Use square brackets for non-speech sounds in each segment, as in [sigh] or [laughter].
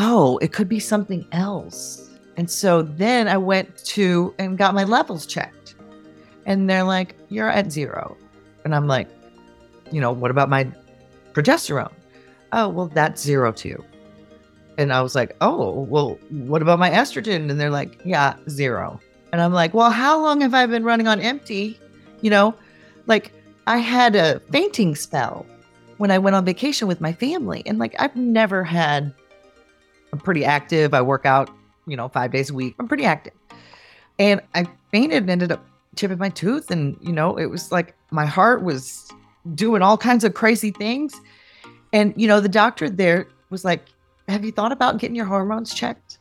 oh, it could be something else. And so then I went to and got my levels checked. And they're like, you're at zero. And I'm like, you know, what about my progesterone? Oh, well, that's zero too. And I was like, oh, well, what about my estrogen? And they're like, yeah, zero. And I'm like, well, how long have I been running on empty? You know, like I had a fainting spell when I went on vacation with my family. And like, I've never had, I'm pretty active. I work out, you know, five days a week. I'm pretty active. And I fainted and ended up chipping my tooth. And, you know, it was like my heart was doing all kinds of crazy things. And, you know, the doctor there was like, Have you thought about getting your hormones checked?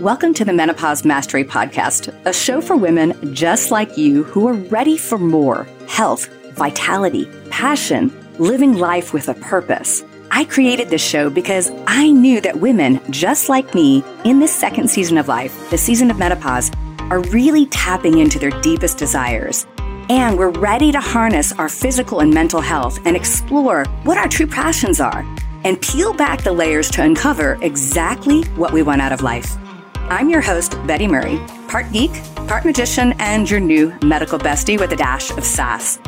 Welcome to the Menopause Mastery Podcast, a show for women just like you who are ready for more health, vitality, passion, living life with a purpose. I created this show because I knew that women just like me in this second season of life, the season of menopause, are really tapping into their deepest desires and we're ready to harness our physical and mental health and explore what our true passions are and peel back the layers to uncover exactly what we want out of life. I'm your host, Betty Murray, part geek, part magician, and your new medical bestie with a dash of sass.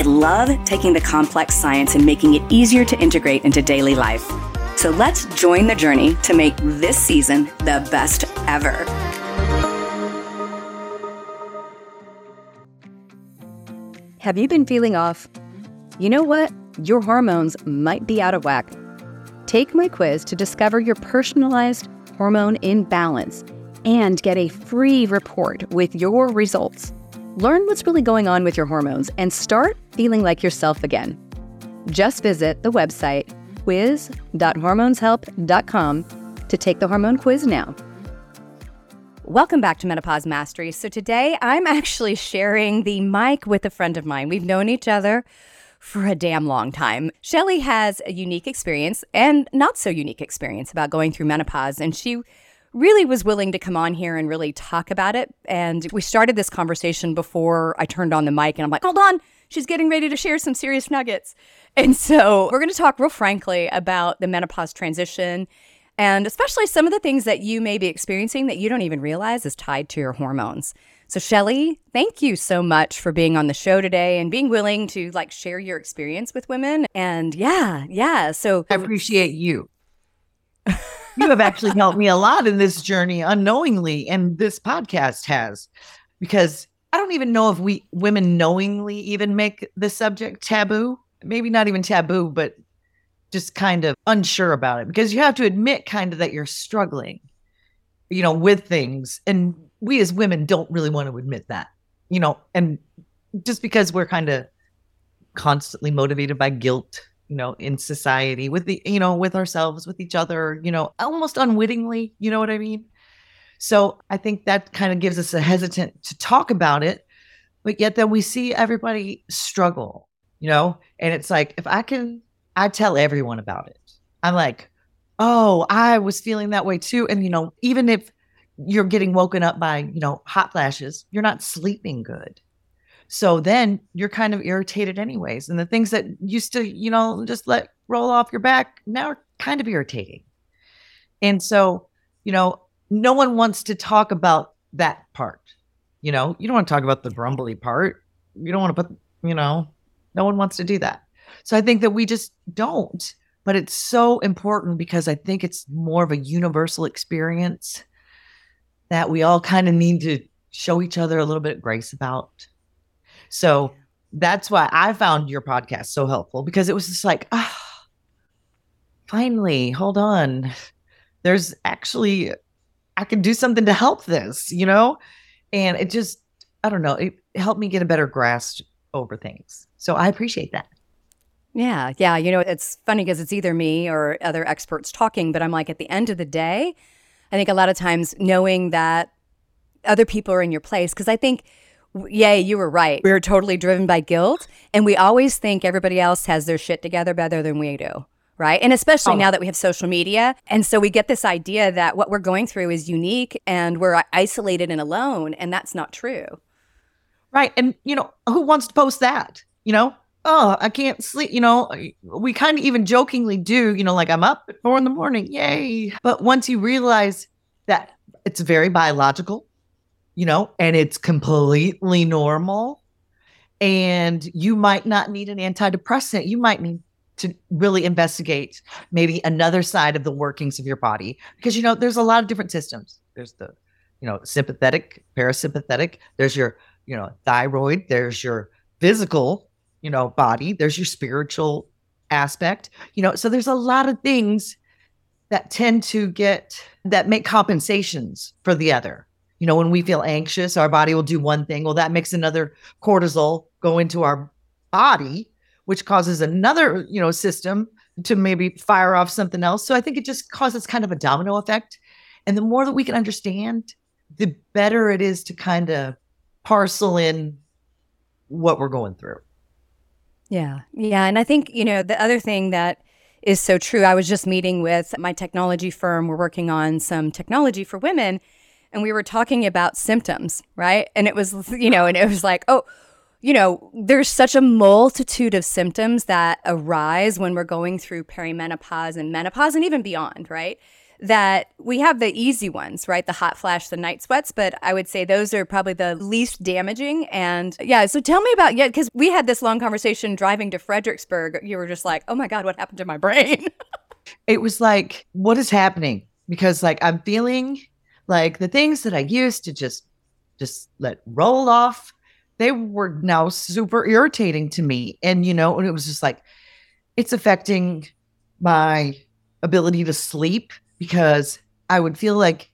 I love taking the complex science and making it easier to integrate into daily life. So let's join the journey to make this season the best ever. Have you been feeling off? You know what? Your hormones might be out of whack. Take my quiz to discover your personalized hormone imbalance and get a free report with your results. Learn what's really going on with your hormones and start feeling like yourself again. Just visit the website quiz.hormoneshelp.com to take the hormone quiz now. Welcome back to Menopause Mastery. So today I'm actually sharing the mic with a friend of mine. We've known each other for a damn long time. Shelly has a unique experience and not so unique experience about going through menopause, and she really was willing to come on here and really talk about it. And we started this conversation before I turned on the mic, and I'm like, hold on, she's getting ready to share some serious nuggets. And so we're going to talk real frankly about the menopause transition and especially some of the things that you may be experiencing that you don't even realize is tied to your hormones. So Shelly, thank you so much for being on the show today and being willing to like share your experience with women. And yeah, yeah. So I appreciate you. [laughs] you have actually helped me a lot in this journey unknowingly, and this podcast has, because I don't even know if we women knowingly even make the subject taboo. Maybe not even taboo, but just kind of unsure about it because you have to admit kind of that you're struggling, you know, with things. And we as women don't really want to admit that, you know, and just because we're kind of constantly motivated by guilt, you know, in society with the, you know, with ourselves, with each other, you know, almost unwittingly, you know what I mean? So I think that kind of gives us a hesitant to talk about it, but yet then we see everybody struggle, you know, and it's like if I can I tell everyone about it. I'm like, oh, I was feeling that way too. And, you know, even if you're getting woken up by, you know, hot flashes, you're not sleeping good. So then you're kind of irritated anyways. And the things that used to, you know, just let roll off your back now are kind of irritating. And so, you know, no one wants to talk about that part. You know, you don't want to talk about the grumbly part. You don't want to put, you know, no one wants to do that. So I think that we just don't. But it's so important because I think it's more of a universal experience that we all kind of need to show each other a little bit of grace about. So that's why I found your podcast so helpful because it was just like, ah, oh, finally, hold on. There's actually, I can do something to help this, you know? And it just, I don't know, it helped me get a better grasp over things. So I appreciate that. Yeah, yeah. You know, it's funny because it's either me or other experts talking, but I'm like, at the end of the day, I think a lot of times knowing that other people are in your place, because I think, yeah, you were right. We're totally driven by guilt, and we always think everybody else has their shit together better than we do. Right. And especially oh. now that we have social media. And so we get this idea that what we're going through is unique and we're uh, isolated and alone. And that's not true. Right. And, you know, who wants to post that? You know, oh, I can't sleep. You know, we kind of even jokingly do, you know, like I'm up at four in the morning. Yay. But once you realize that it's very biological, you know, and it's completely normal, and you might not need an antidepressant, you might need to really investigate maybe another side of the workings of your body. Because you know there's a lot of different systems. There's the you know sympathetic parasympathetic. There's your you know thyroid. There's your physical you know, body, there's your spiritual aspect, you know, so there's a lot of things that tend to get that make compensations for the other. You know, when we feel anxious, our body will do one thing. Well, that makes another cortisol go into our body, which causes another, you know, system to maybe fire off something else. So I think it just causes kind of a domino effect. And the more that we can understand, the better it is to kind of parcel in what we're going through. Yeah. Yeah. And I think, you know, the other thing that is so true, I was just meeting with my technology firm. We're working on some technology for women, and we were talking about symptoms, right? And it was, you know, and it was like, oh, you know, there's such a multitude of symptoms that arise when we're going through perimenopause and menopause and even beyond, right? that we have the easy ones, right? The hot flash, the night sweats, but I would say those are probably the least damaging. And yeah, so tell me about, yeah, because we had this long conversation driving to Fredericksburg. You were just like, oh my God, what happened to my brain? [laughs] it was like, what is happening? Because like I'm feeling like the things that I used to just just let roll off, they were now super irritating to me. And you know, and it was just like it's affecting my ability to sleep because I would feel like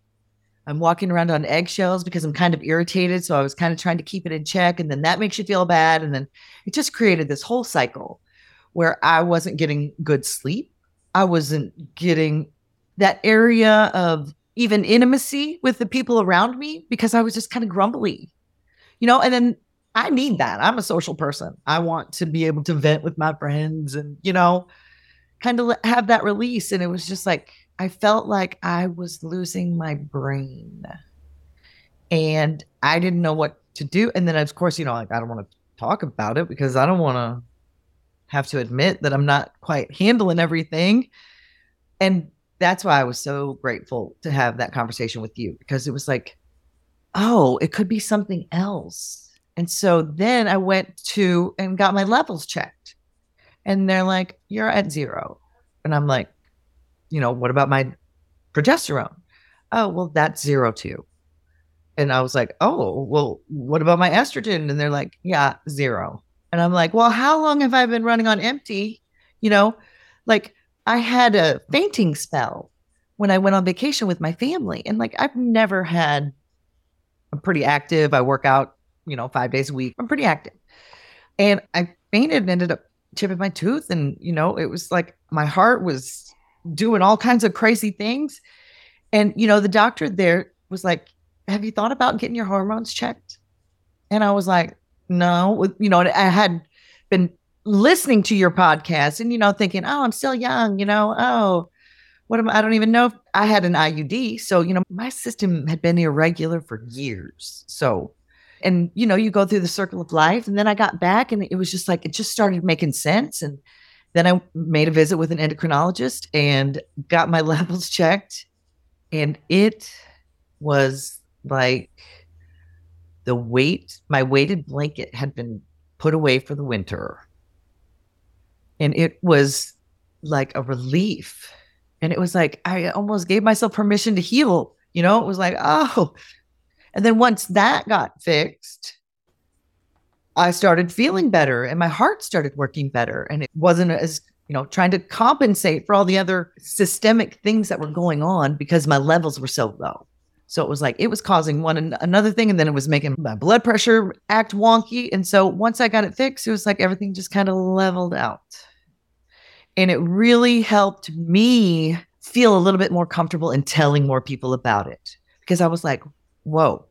I'm walking around on eggshells because I'm kind of irritated. So I was kind of trying to keep it in check. And then that makes you feel bad. And then it just created this whole cycle where I wasn't getting good sleep. I wasn't getting that area of even intimacy with the people around me because I was just kind of grumbly, you know, and then I need that. I'm a social person. I want to be able to vent with my friends and, you know, kind of have that release. And it was just like, I felt like I was losing my brain and I didn't know what to do. And then, of course, you know, like I don't want to talk about it because I don't want to have to admit that I'm not quite handling everything. And that's why I was so grateful to have that conversation with you because it was like, oh, it could be something else. And so then I went to and got my levels checked. And they're like, you're at zero. And I'm like, you know, what about my progesterone? Oh, well, that's zero too. And I was like, oh, well, what about my estrogen? And they're like, yeah, zero. And I'm like, well, how long have I been running on empty? You know, like I had a fainting spell when I went on vacation with my family. And like, I've never had, I'm pretty active. I work out, you know, five days a week. I'm pretty active. And I fainted and ended up chipping my tooth. And, you know, it was like my heart was doing all kinds of crazy things. And, you know, the doctor there was like, Have you thought about getting your hormones checked? And I was like, No, you know, I had been listening to your podcast and, you know, thinking, Oh, I'm still young, you know, oh, what am I? Don't even know if I had an IUD. So, you know, my system had been irregular for years. So, and, you know, you go through the circle of life. And then I got back and it was just like, it just started making sense. And, then I made a visit with an endocrinologist and got my [laughs] levels checked. And it was like the weight, my weighted blanket had been put away for the winter. And it was like a relief. And it was like, I almost gave myself permission to heal. You know, it was like, oh. And then once that got fixed, I started feeling better and my heart started working better. And it wasn't as, you know, trying to compensate for all the other systemic things that were going on because my levels were so low. So it was like it was causing one and another thing, and then it was making my blood pressure act wonky. And so once I got it fixed, it was like everything just kind of leveled out. And it really helped me feel a little bit more comfortable in telling more people about it because I was like, whoa,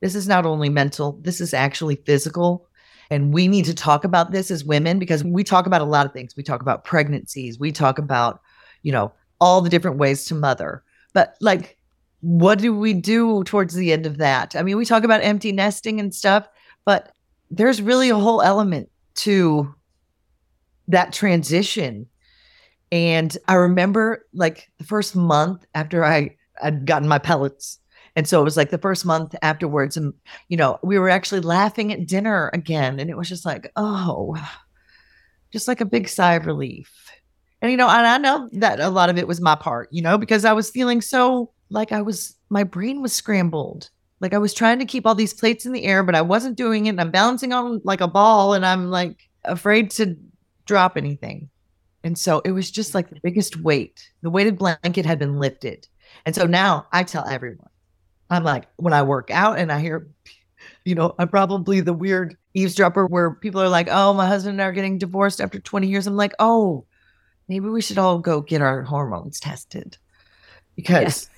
this is not only mental, this is actually physical. And we need to talk about this as women because we talk about a lot of things. We talk about pregnancies, we talk about, you know, all the different ways to mother. But like, what do we do towards the end of that? I mean, we talk about empty nesting and stuff, but there's really a whole element to that transition. And I remember like the first month after I had gotten my pellets. And so it was like the first month afterwards. And, you know, we were actually laughing at dinner again. And it was just like, oh, just like a big sigh of relief. And, you know, and I know that a lot of it was my part, you know, because I was feeling so like I was, my brain was scrambled. Like I was trying to keep all these plates in the air, but I wasn't doing it. And I'm balancing on like a ball and I'm like afraid to drop anything. And so it was just like the biggest weight. The weighted blanket had been lifted. And so now I tell everyone, I'm like, when I work out and I hear, you know, I'm probably the weird eavesdropper where people are like, oh, my husband and I are getting divorced after 20 years. I'm like, oh, maybe we should all go get our hormones tested because.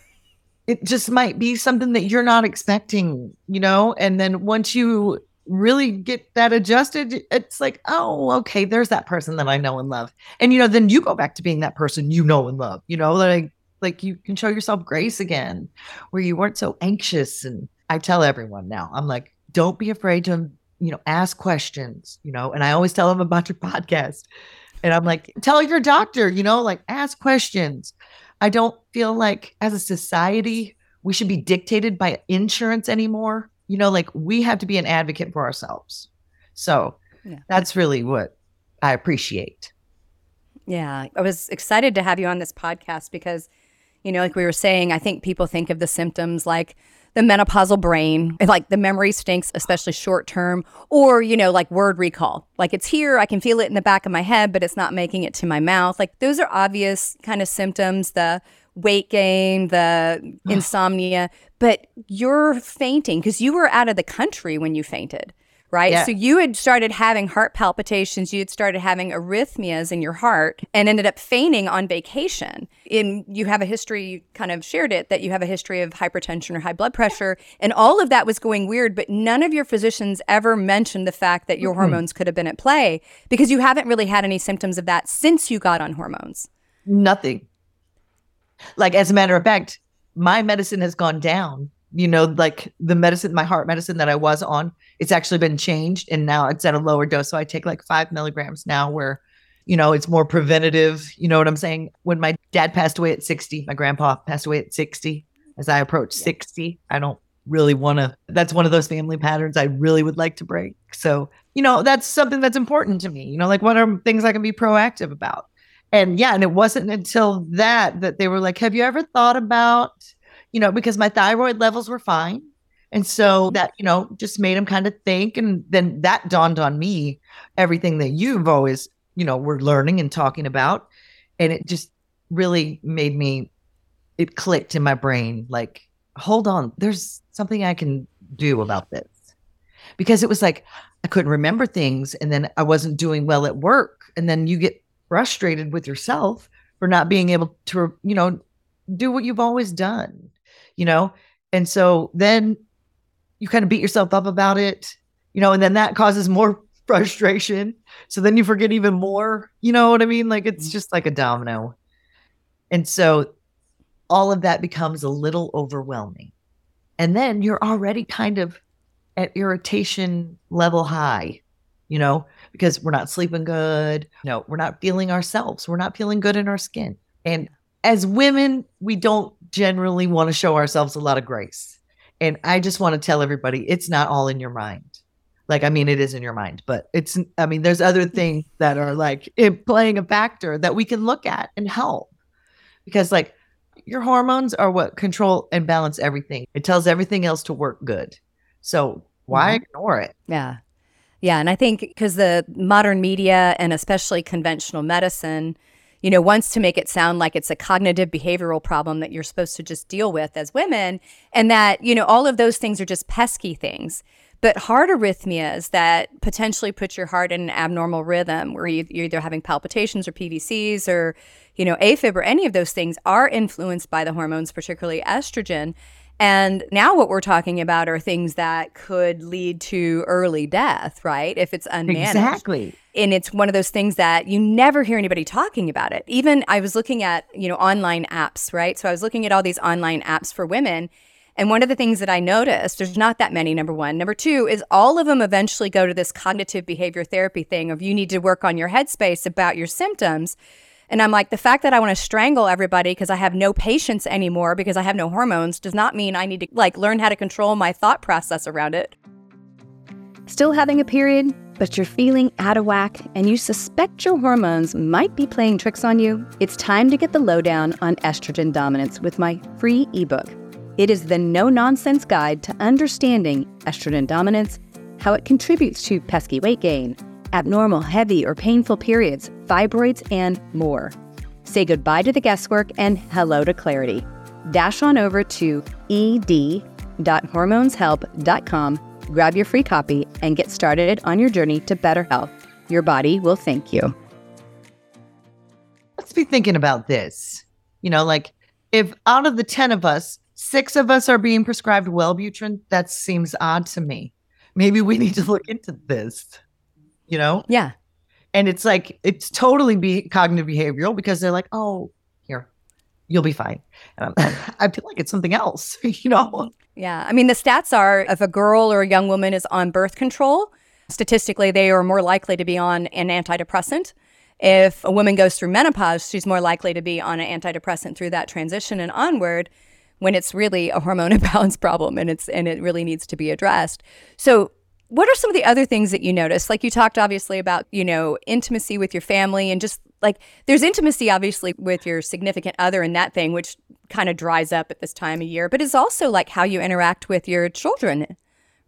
It just might be something that you're not expecting, you know? And then once you really get that adjusted, it's like, oh, okay, there's that person that I know and love. And you know, then you go back to being that person you know and love, you know, like like you can show yourself grace again where you weren't so anxious. And I tell everyone now, I'm like, don't be afraid to, you know, ask questions, you know, and I always tell them about your [laughs] podcast. And I'm like, tell your doctor, you know, like ask questions. I don't feel like as a society, we should be dictated by insurance anymore you know, like we have to be an advocate for ourselves. So yeah. that's really what I appreciate. Yeah. I was excited to have you on this podcast because, you know, like we were saying, I think people think of the symptoms like the menopausal brain, like the memory stinks, especially short term, or, you know, like word recall. Like it's here, I can feel it in the back of my head, but it's not making it to my mouth. Like those are obvious kind of symptoms. The weight gain, the insomnia, but you're fainting because you were out of the country when you fainted, right? Yeah. So you had started having heart palpitations, you had started having arrhythmias in your heart and ended up fainting on vacation. In you have a history, you kind of shared it that you have a history of hypertension or high blood pressure, and all of that was going weird, but none of your physicians ever mentioned the fact that your mm-hmm. hormones could have been at play because you haven't really had any symptoms of that since you got on hormones. Nothing. Like, as a matter of fact, my medicine has gone down. You know, like the medicine, my heart medicine that I was on, it's actually been changed and now it's at a lower dose. So I take like five milligrams now, where, you know, it's more preventative. You know what I'm saying? When my dad passed away at 60, my grandpa passed away at 60. As I approach yeah. 60, I don't really want to that's one of those family patterns i really would like to break so you know that's something that's important to me you know like what are things i can be proactive about and yeah, and it wasn't until that that they were like, "Have you ever thought about, you know, because my thyroid levels were fine." And so mm-hmm. that, you know, just made him kind of think. And then that dawned on me everything that you've always, you know, were learning and talking about. And it just really made me, it clicked in my brain like, hold on, there's something I can do about this. Because it was like, I couldn't remember things. And then I wasn't doing well at work. And then you get frustrated with yourself for not being able to, you know, do what you've always done, you know? And so then you kind of beat yourself up about it, you know, and then that causes more [laughs] frustration. So then you forget even more, you know what I mean? Like it's mm-hmm. just like a domino. And so all of that becomes a little overwhelming. And then you're already kind of at irritation level high, you know, because we're not sleeping good. No, we're not feeling ourselves. We're not feeling good in our skin. And as women, we don't generally want to show ourselves a lot of grace. And I just want to tell everybody it's not all in your mind. Like, I mean, it is in your mind, but it's, I mean, there's other things that are like playing a factor that we can look at and help. Because, like, your hormones are what control and balance everything. It tells everything else to work good. So why mm-hmm. ignore it? Yeah. Yeah, and I think because the modern media and especially conventional medicine, you know, wants to make it sound like it's a cognitive behavioral problem that you're supposed to just deal with as women, and that, you know, all of those things are just pesky things. But heart arrhythmias that potentially put your heart in an abnormal rhythm, where you're either having palpitations or PVCs or, you know, AFib or any of those things are influenced by the hormones, particularly estrogen. And now what we're talking about are things that could lead to early death, right? If it's unmanaged. Exactly. And it's one of those things that you never hear anybody talking about it. Even I was looking at, you know, online apps, right? So I was looking at all these online apps for women And one of the things that I noticed, there's not that many, number one. Number two is all of them eventually go to this cognitive behavior therapy thing of you need to work on your headspace about your symptoms. And I'm like, the fact that I want to strangle everybody because I have no patience anymore because I have no hormones does not mean I need to like learn how to control my thought process around it. Still having a period, but you're feeling out of whack and you suspect your hormones might be playing tricks on you? It's time to get the lowdown on estrogen dominance with my free ebook. It is the no nonsense guide to understanding estrogen dominance, how it contributes to pesky weight gain, abnormal, heavy, or painful periods, fibroids, and more. Say goodbye to the guesswork and hello to clarity. Dash on over to ed.hormoneshelp.com, grab your free copy, and get started on your journey to better health. Your body will thank you. Let's be thinking about this. You know, like if out of the 10 of us, six of us are being prescribed Wellbutrin. That seems odd to me. Maybe we need to look into this, you know? Yeah. And it's like, it's totally be cognitive behavioral because they're like, oh, here, you'll be fine. And [laughs] i feel like it's something else, [laughs] you know? Yeah. I mean, the stats are if a girl or a young woman is on birth control, statistically, they are more likely to be on an antidepressant. If a woman goes through menopause, she's more likely to be on an antidepressant through that transition and onward when it's really a hormone [laughs] imbalance problem and it's and it really needs to be addressed. So what are some of the other things that you notice? Like you talked obviously about, you know, intimacy with your family and just like there's intimacy obviously with your significant other and that thing which kind of dries up at this time of year, but it's also like how you interact with your children,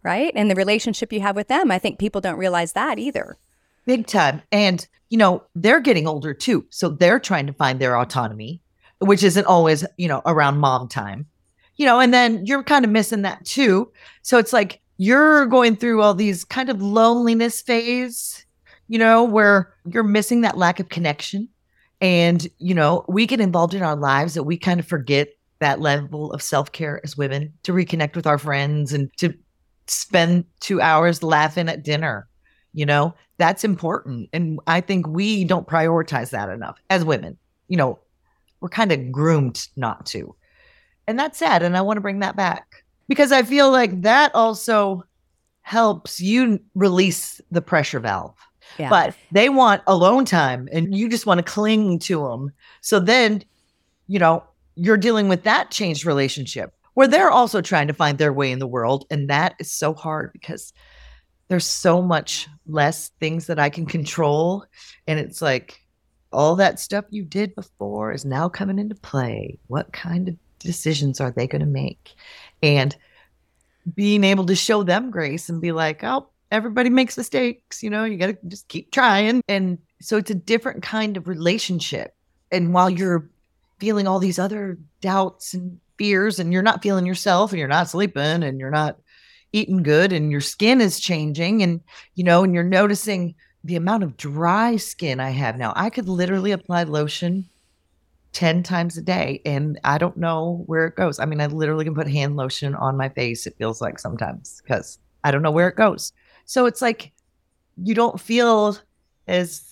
right? And the relationship you have with them. I think people don't realize that either. Big time. And you know, they're getting older too. So they're trying to find their autonomy which isn't always, you know, around mom time. You know, and then you're kind of missing that too. So it's like you're going through all these kind of loneliness phase, you know, where you're missing that lack of connection. And, you know, we get involved in our lives that we kind of forget that level of self care as women to reconnect with our friends and to spend two hours laughing at dinner. You know, that's important. And I think we don't prioritize that enough as women. You know, we're kind of groomed not to. And that's sad. And I want to bring that back because I feel like that also helps you release the pressure valve. Yeah. But they want alone time and you just want to cling to them. So then, you know, you're dealing with that changed relationship where they're also trying to find their way in the world. And that is so hard because there's so much less things that I can control. And it's like, all that stuff you did before is now coming into play. What kind of decisions are they going to make? And being able to show them grace and be like, oh, everybody makes mistakes. You know, you got to just keep trying. And so it's a different kind of relationship. And while you're feeling all these other doubts and fears, and you're not feeling yourself, and you're not sleeping, and you're not eating good, and your skin is changing, and, you know, and you're noticing the amount of dry skin I have now. I could literally apply lotion 10 times a day and I don't know where it goes. I mean, I literally can put hand lotion on my face, it feels like sometimes because I don't know where it goes. So it's like you don't feel as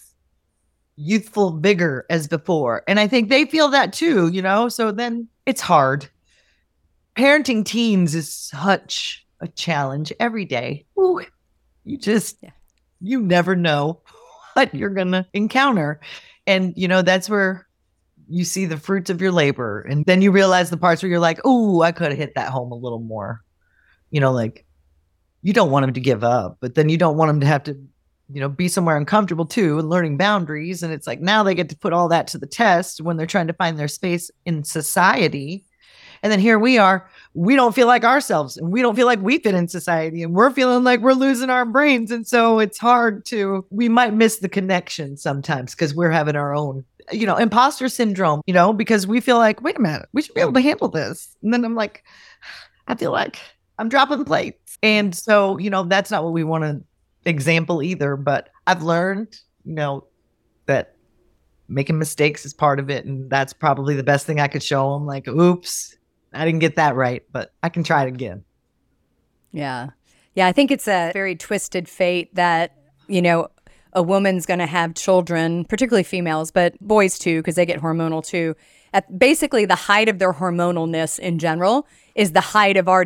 youthful vigor as before. And I think they feel that too, you know? So then it's hard. Parenting teens is such a challenge every day. Ooh, you just yeah you never know what you're going to encounter. And, you know, that's where you see the fruits of your labor. And then you realize the parts where you're like, oh, I could have hit that home a little more. You know, like you don't want them to give up, but then you don't want them to have to, you know, be somewhere uncomfortable too and learning boundaries. And it's like now they get to put all that to the test when they're trying to find their space in society. And then here we are, we don't feel like ourselves and we don't feel like we fit in society and we're feeling like we're losing our brains. And so it's hard to, we might miss the connection sometimes because we're having our own, you know, imposter syndrome, you know, because we feel like, wait a minute, we should be able to mm. handle this. And then I'm like, [sighs] I feel like I'm dropping plates. And so, you know, that's not what we want to example either. But I've learned, you know, that making mistakes is part of it. And that's probably the best thing I could show them. Like, oops, I didn't get that right, but I can try it again. Yeah. Yeah. I think it's a very twisted fate that, you know, a woman's going to have children, particularly females, but boys too, because they get hormonal too. At basically the height of their hormonalness in general is the height of our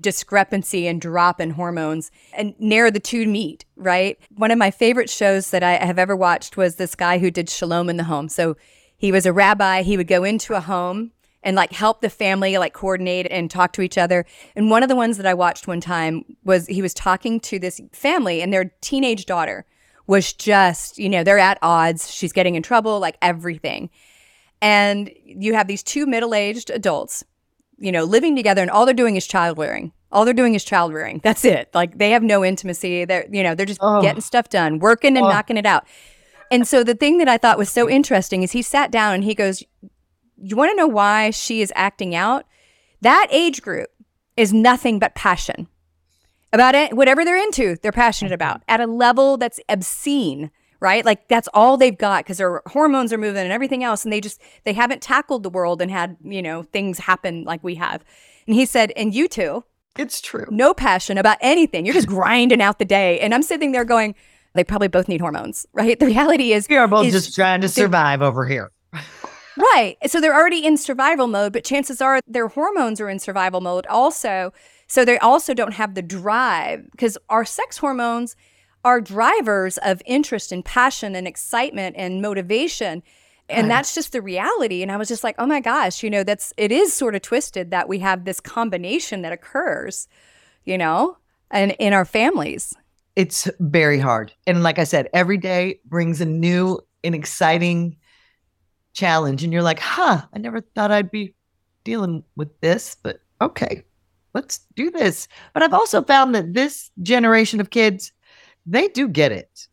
discrepancy and drop in hormones and near the two meet, right? One of my favorite shows that I have ever watched was this guy who did Shalom in the Home. So he was a rabbi. He would go into a home and like help the family like coordinate and talk to each other. And one of the ones that I watched one time was he was talking to this family and their teenage daughter was just, you know, they're at odds. She's getting in trouble, like everything. And you have these two middle aged adults, you know, living together, and all they're doing is child rearing. All they're doing is child rearing. That's it. Like they have no intimacy. They're, you know, they're just oh. getting stuff done, working and oh. knocking it out. And so the thing that I thought was so interesting is he sat down and he goes, You want to know why she is acting out? That age group is nothing but passion about it, whatever they're into, they're passionate mm-hmm. about at a level that's obscene, right? Like that's all they've got because their hormones are moving and everything else. And they just, they haven't tackled the world and had, you know, things happen like we have. And he said, and you too. It's true. No passion about anything. You're just grinding out the day. And I'm sitting there going, they probably both need hormones, [laughs] right? The reality is, we are both just trying to survive over here. [laughs] right. So they're already in survival mode, but chances are their hormones are in survival mode also. So they also don't have the drive because our sex hormones are drivers of interest and passion and excitement and motivation. And that's just the reality. And I was just like, oh my gosh, you know, that's it is sort of twisted that we have this combination that occurs, you know, and in our families. It's very hard. And like I said, every day brings a new and exciting challenge. And you're like, huh, I never thought I'd be dealing with this, but okay let's do this. But I've also found that this generation of kids, they do get it,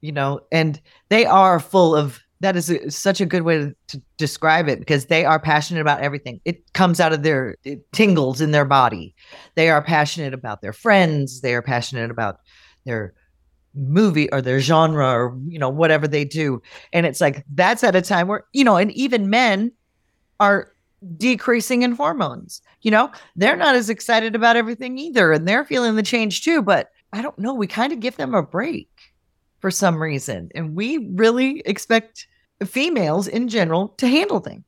you know, and they are full of that is a, such a good way to, to, describe it because they are passionate about everything. It comes out of their it tingles in their body. They are passionate about their friends. They are passionate about their movie or their genre or you know whatever they do and it's like that's at a time where you know and even men are decreasing in hormones. You know, they're not as excited about everything either, and they're feeling the change too. But I don't know. We kind of give them a break for some reason. And we really expect females in general to handle things.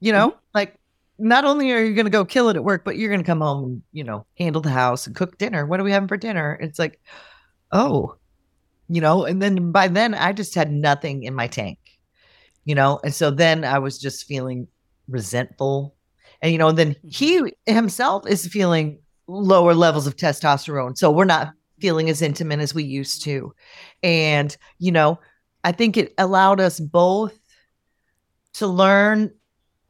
You know, mm-hmm. like not only are you going to go kill it at work, but you're going to come home and, you know, handle the house and cook dinner. What are we having for dinner? It's like, oh, you know, and then by then I just had nothing in my tank, you know, and so then I was just feeling resentful. And, you know, then mm-hmm. he himself is feeling lower levels of testosterone. So we're not feeling as intimate as we used to. And, you know, I think it allowed us both to learn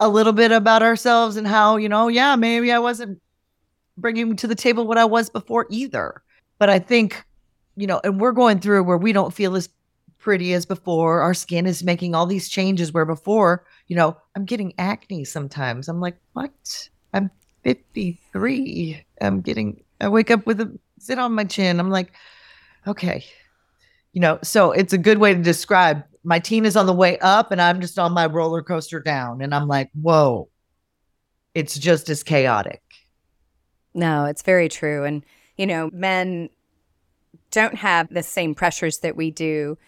a little bit about ourselves and how, you know, yeah, maybe I wasn't bringing to the table what I was before either. But I think, you know, and we're going through where we don't feel as pretty as before. Our skin is making all these changes where before you know, I'm getting acne sometimes. I'm like, what? I'm 53. I'm getting, I wake up with a zit on my chin. I'm like, okay. You know, so it's a good way to describe my teen is on the way up and I'm just on my roller coaster down. And I'm like, whoa, it's just as chaotic. No, it's very true. And, you know, men don't have the same pressures that we do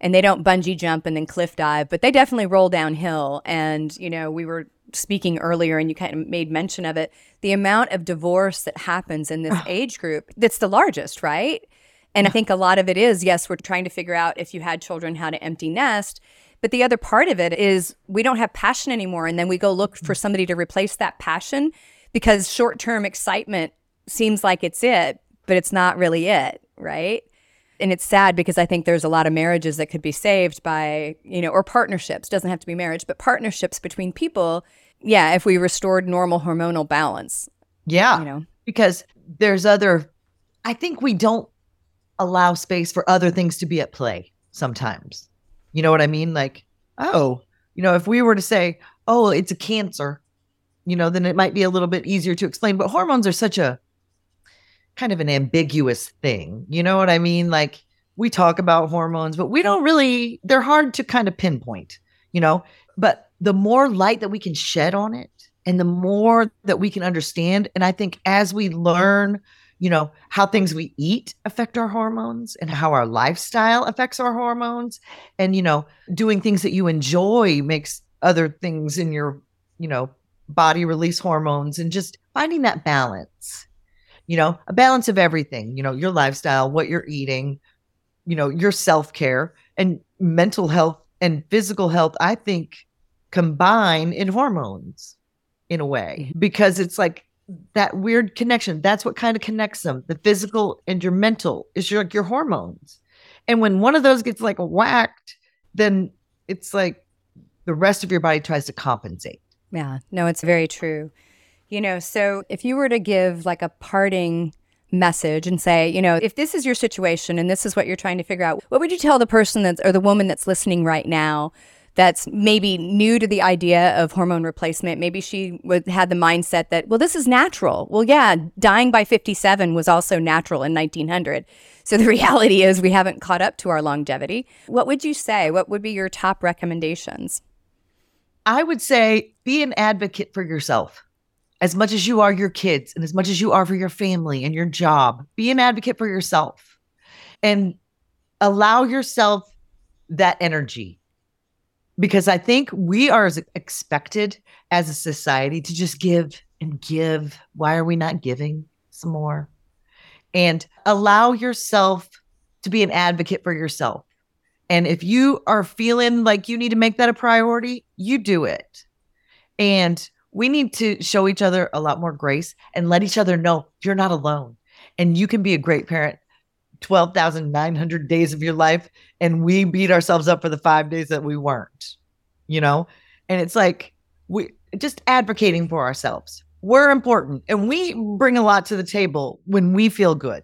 and they don't bungee jump and then cliff dive, but they definitely roll downhill. And, you know, we were speaking earlier and you kind of made mention of it the amount of divorce that happens in this [sighs] age group that's the largest, right? And I think a lot of it is, yes, we're trying to figure out if you had children, how to empty nest. But the other part of it is we don't have passion anymore. And then we go look for mm. somebody to replace that passion because short term excitement seems like it's it, but it's not really it, right? And it's sad because I think there's a lot of marriages that could be saved by, you know, or partnerships, doesn't have to be marriage, but partnerships between people. Yeah, if we restored normal hormonal balance. Yeah. You know, because there's other, I think we don't allow space for other things to be at play sometimes. You know what I mean? Like, oh, you know, if we were to say, oh, it's a cancer, you know, then it might be a little bit easier to explain. But hormones are such a, kind of an ambiguous thing. You know what I mean? Like we talk about hormones, but we don't really, they're hard to kind of pinpoint, you know? But the more light that we can shed on it and the more that we can understand, and I think as we learn you know, how things we eat affect our hormones and how our lifestyle affects our hormones. And, you know, doing things that you enjoy makes other things in your, you know, body release hormones and just finding that balance, you know, a balance of everything, you know, your lifestyle, what you're eating, you know, your self care and mental health and physical health, I think combine in hormones in a way mm-hmm. because it's like that weird connection. That's what kind of connects them. The physical and your mental is your like your hormones. And when one of those gets like whacked, then it's like the rest of your body tries to compensate. Yeah, no, it's very true. You know, so if you were to give like a parting message and say, you know, if this is your situation and this is what you're trying to figure out, what would you tell the person that's or the woman that's listening right now that's maybe new to the idea of hormone replacement. Maybe she would, had the mindset that, well, this is natural. Well, yeah, dying by 57 was also natural in 1900. So the [laughs] reality is we haven't caught up to our longevity. What would you say? What would be your top recommendations? I would say be an advocate for yourself as much as you are your kids and as much as you are for your family and your job. Be an advocate for yourself and allow yourself that energy because I think we are expected as a society to just give and give. Why are we not giving some more? And allow yourself to be an advocate for yourself. And if you are feeling like you need to make that a priority, you do it. And we need to show each other a lot more grace and let each other know you're not alone. And you can be a great parent 12,900 days of your life and we beat ourselves up for the 5 days that we weren't you know? And it's like we just advocating for ourselves. We're important and we bring a lot to the table when we feel good.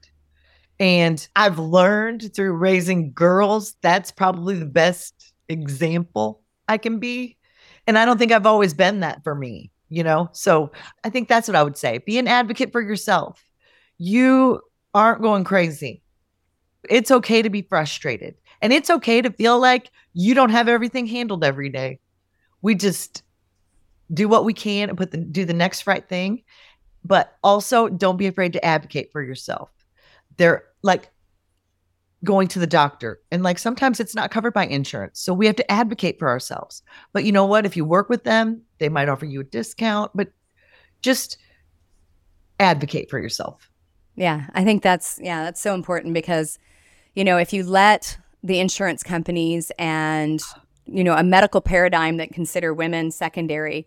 And i've learned through raising girls that's probably the best example i can be. And i don't think i've always been that for me you know so i think that's what i would say be an advocate for yourself you aren't going crazy it's okay to be frustrated. And it's okay to feel like you don't have everything handled every day. We just do what we can and put the do the next right thing. But also don't be afraid to advocate for yourself. They're like going to the doctor. And like sometimes it's not covered by insurance. So we have to advocate for ourselves. But you know what? If you work with them, they might offer you a discount, but just advocate for yourself. Yeah, I think that's yeah, that's so important because you know, if you let the insurance companies and, you know, a medical paradigm that consider women secondary,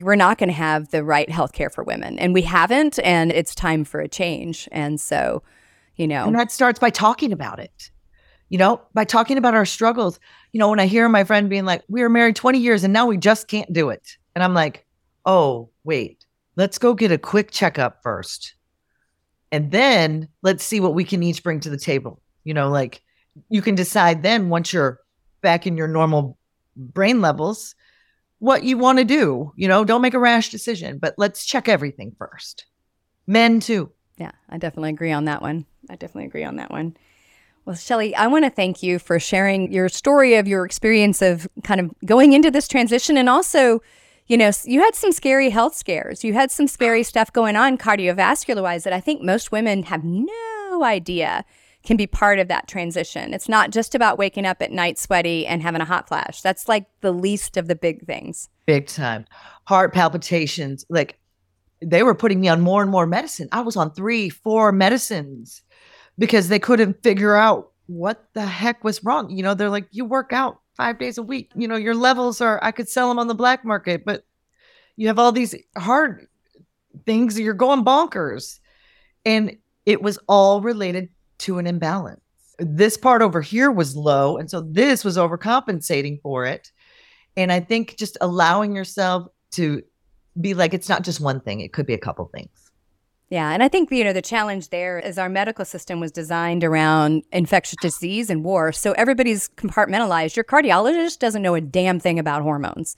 we're not going to have the right health care for women. And we haven't, and it's time for a change. And so, you know. And that starts by talking about it, you know, by talking about our struggles. You know, when I hear my friend being like, we were married 20 years and now we just can't do it. And I'm like, oh, wait, let's go get a quick checkup first. And then let's see what we can each bring to the table. You know, like you can decide then once you're back in your normal brain levels what you want to do. You know, don't make a rash decision, but let's check everything first. Men too. Yeah, I definitely agree on that one. I definitely agree on that one. Well, Shelly, I want to thank you for sharing your story of your experience of kind of going into this transition and also, you know, you had some scary health scares. You had some scary ah. stuff going on cardiovascular wise that I think most women have no idea can be part of that transition. It's not just about waking up at night sweaty and having a hot flash. That's like the least of the big things. Big time. Heart palpitations. Like they were putting me on more and more medicine. I was on three, four medicines because they couldn't figure out what the heck was wrong. You know, they're like, you work out five days a week. You know, your levels are, I could sell them on the black market, but you have all these hard things. You're going bonkers. And it was all related to an imbalance. This part over here was low. And so this was overcompensating for it. And I think just allowing yourself to be like, it's not just one thing, it could be a couple things. Yeah, and I think you know the challenge there is our medical system was designed around infectious disease and war, so everybody's compartmentalized. Your cardiologist doesn't know a damn thing about hormones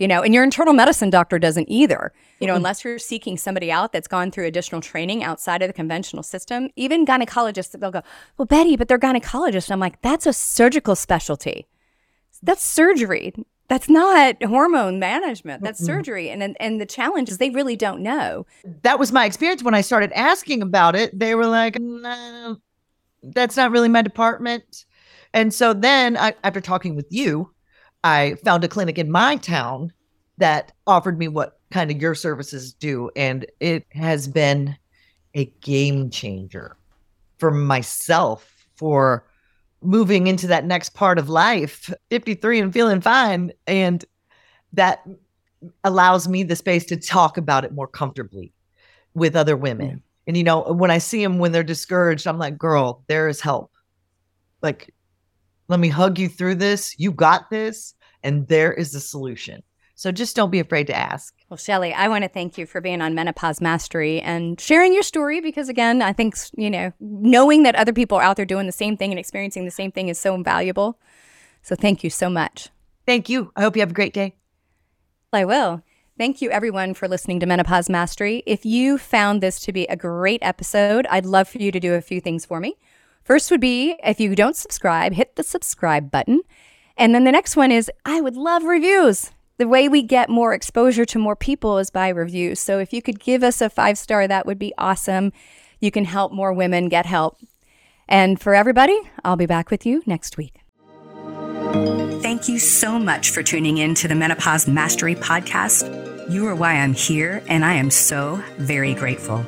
you know, and your internal medicine doctor doesn't either. You know, mm. unless you're seeking somebody out that's gone through additional training outside of the conventional system, even gynecologists, they'll go, well, Betty, but they're gynecologists. And I'm like, that's a surgical specialty. that's surgery. That's not hormone management. That's mm-hmm. surgery. And, and and the challenge is they really don't know. That was my experience when I started asking about it. They were like, no, that's not really my department. And so then I, after talking with you, I found a clinic in my town that offered me what kind of your services do. And it has been a game changer for myself for moving into that next part of life 53 and feeling fine. And that allows me the space to talk about it more comfortably with other women. And you know when i see them when they're discouraged i'm like girl there is help. Like let me hug you through this. You got this. And there is a solution so just don't be afraid to ask. Well, Shelly, I want to thank you for being on Menopause Mastery and sharing your story because, again, I think, you know, knowing that other people are out there doing the same thing and experiencing the same thing is so invaluable. So thank you so much. Thank you. I hope you have a great day. I will. Thank you, everyone, for listening to Menopause Mastery. If you found this to be a great episode, I'd love for you to do a few things for me. First would be if you don't subscribe, hit the subscribe button. And then the next one is I would love reviews the way we get more exposure to more people is by reviews. So if you could give us a five star, that would be awesome. You can help more women get help. And for everybody, I'll be back with you next week. Thank you so much for tuning in to the Menopause Mastery Podcast. You are why I'm here, and I am so very grateful.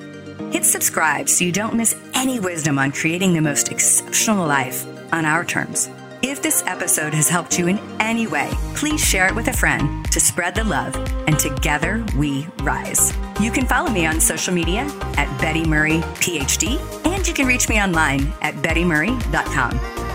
Hit subscribe so you don't miss any wisdom on creating the most exceptional life on our terms. If this episode has helped you in any way, please share it with a friend to spread the love, and together we rise. You can follow me on social media at Betty Murray PhD, and you can reach me online at bettymurray.com.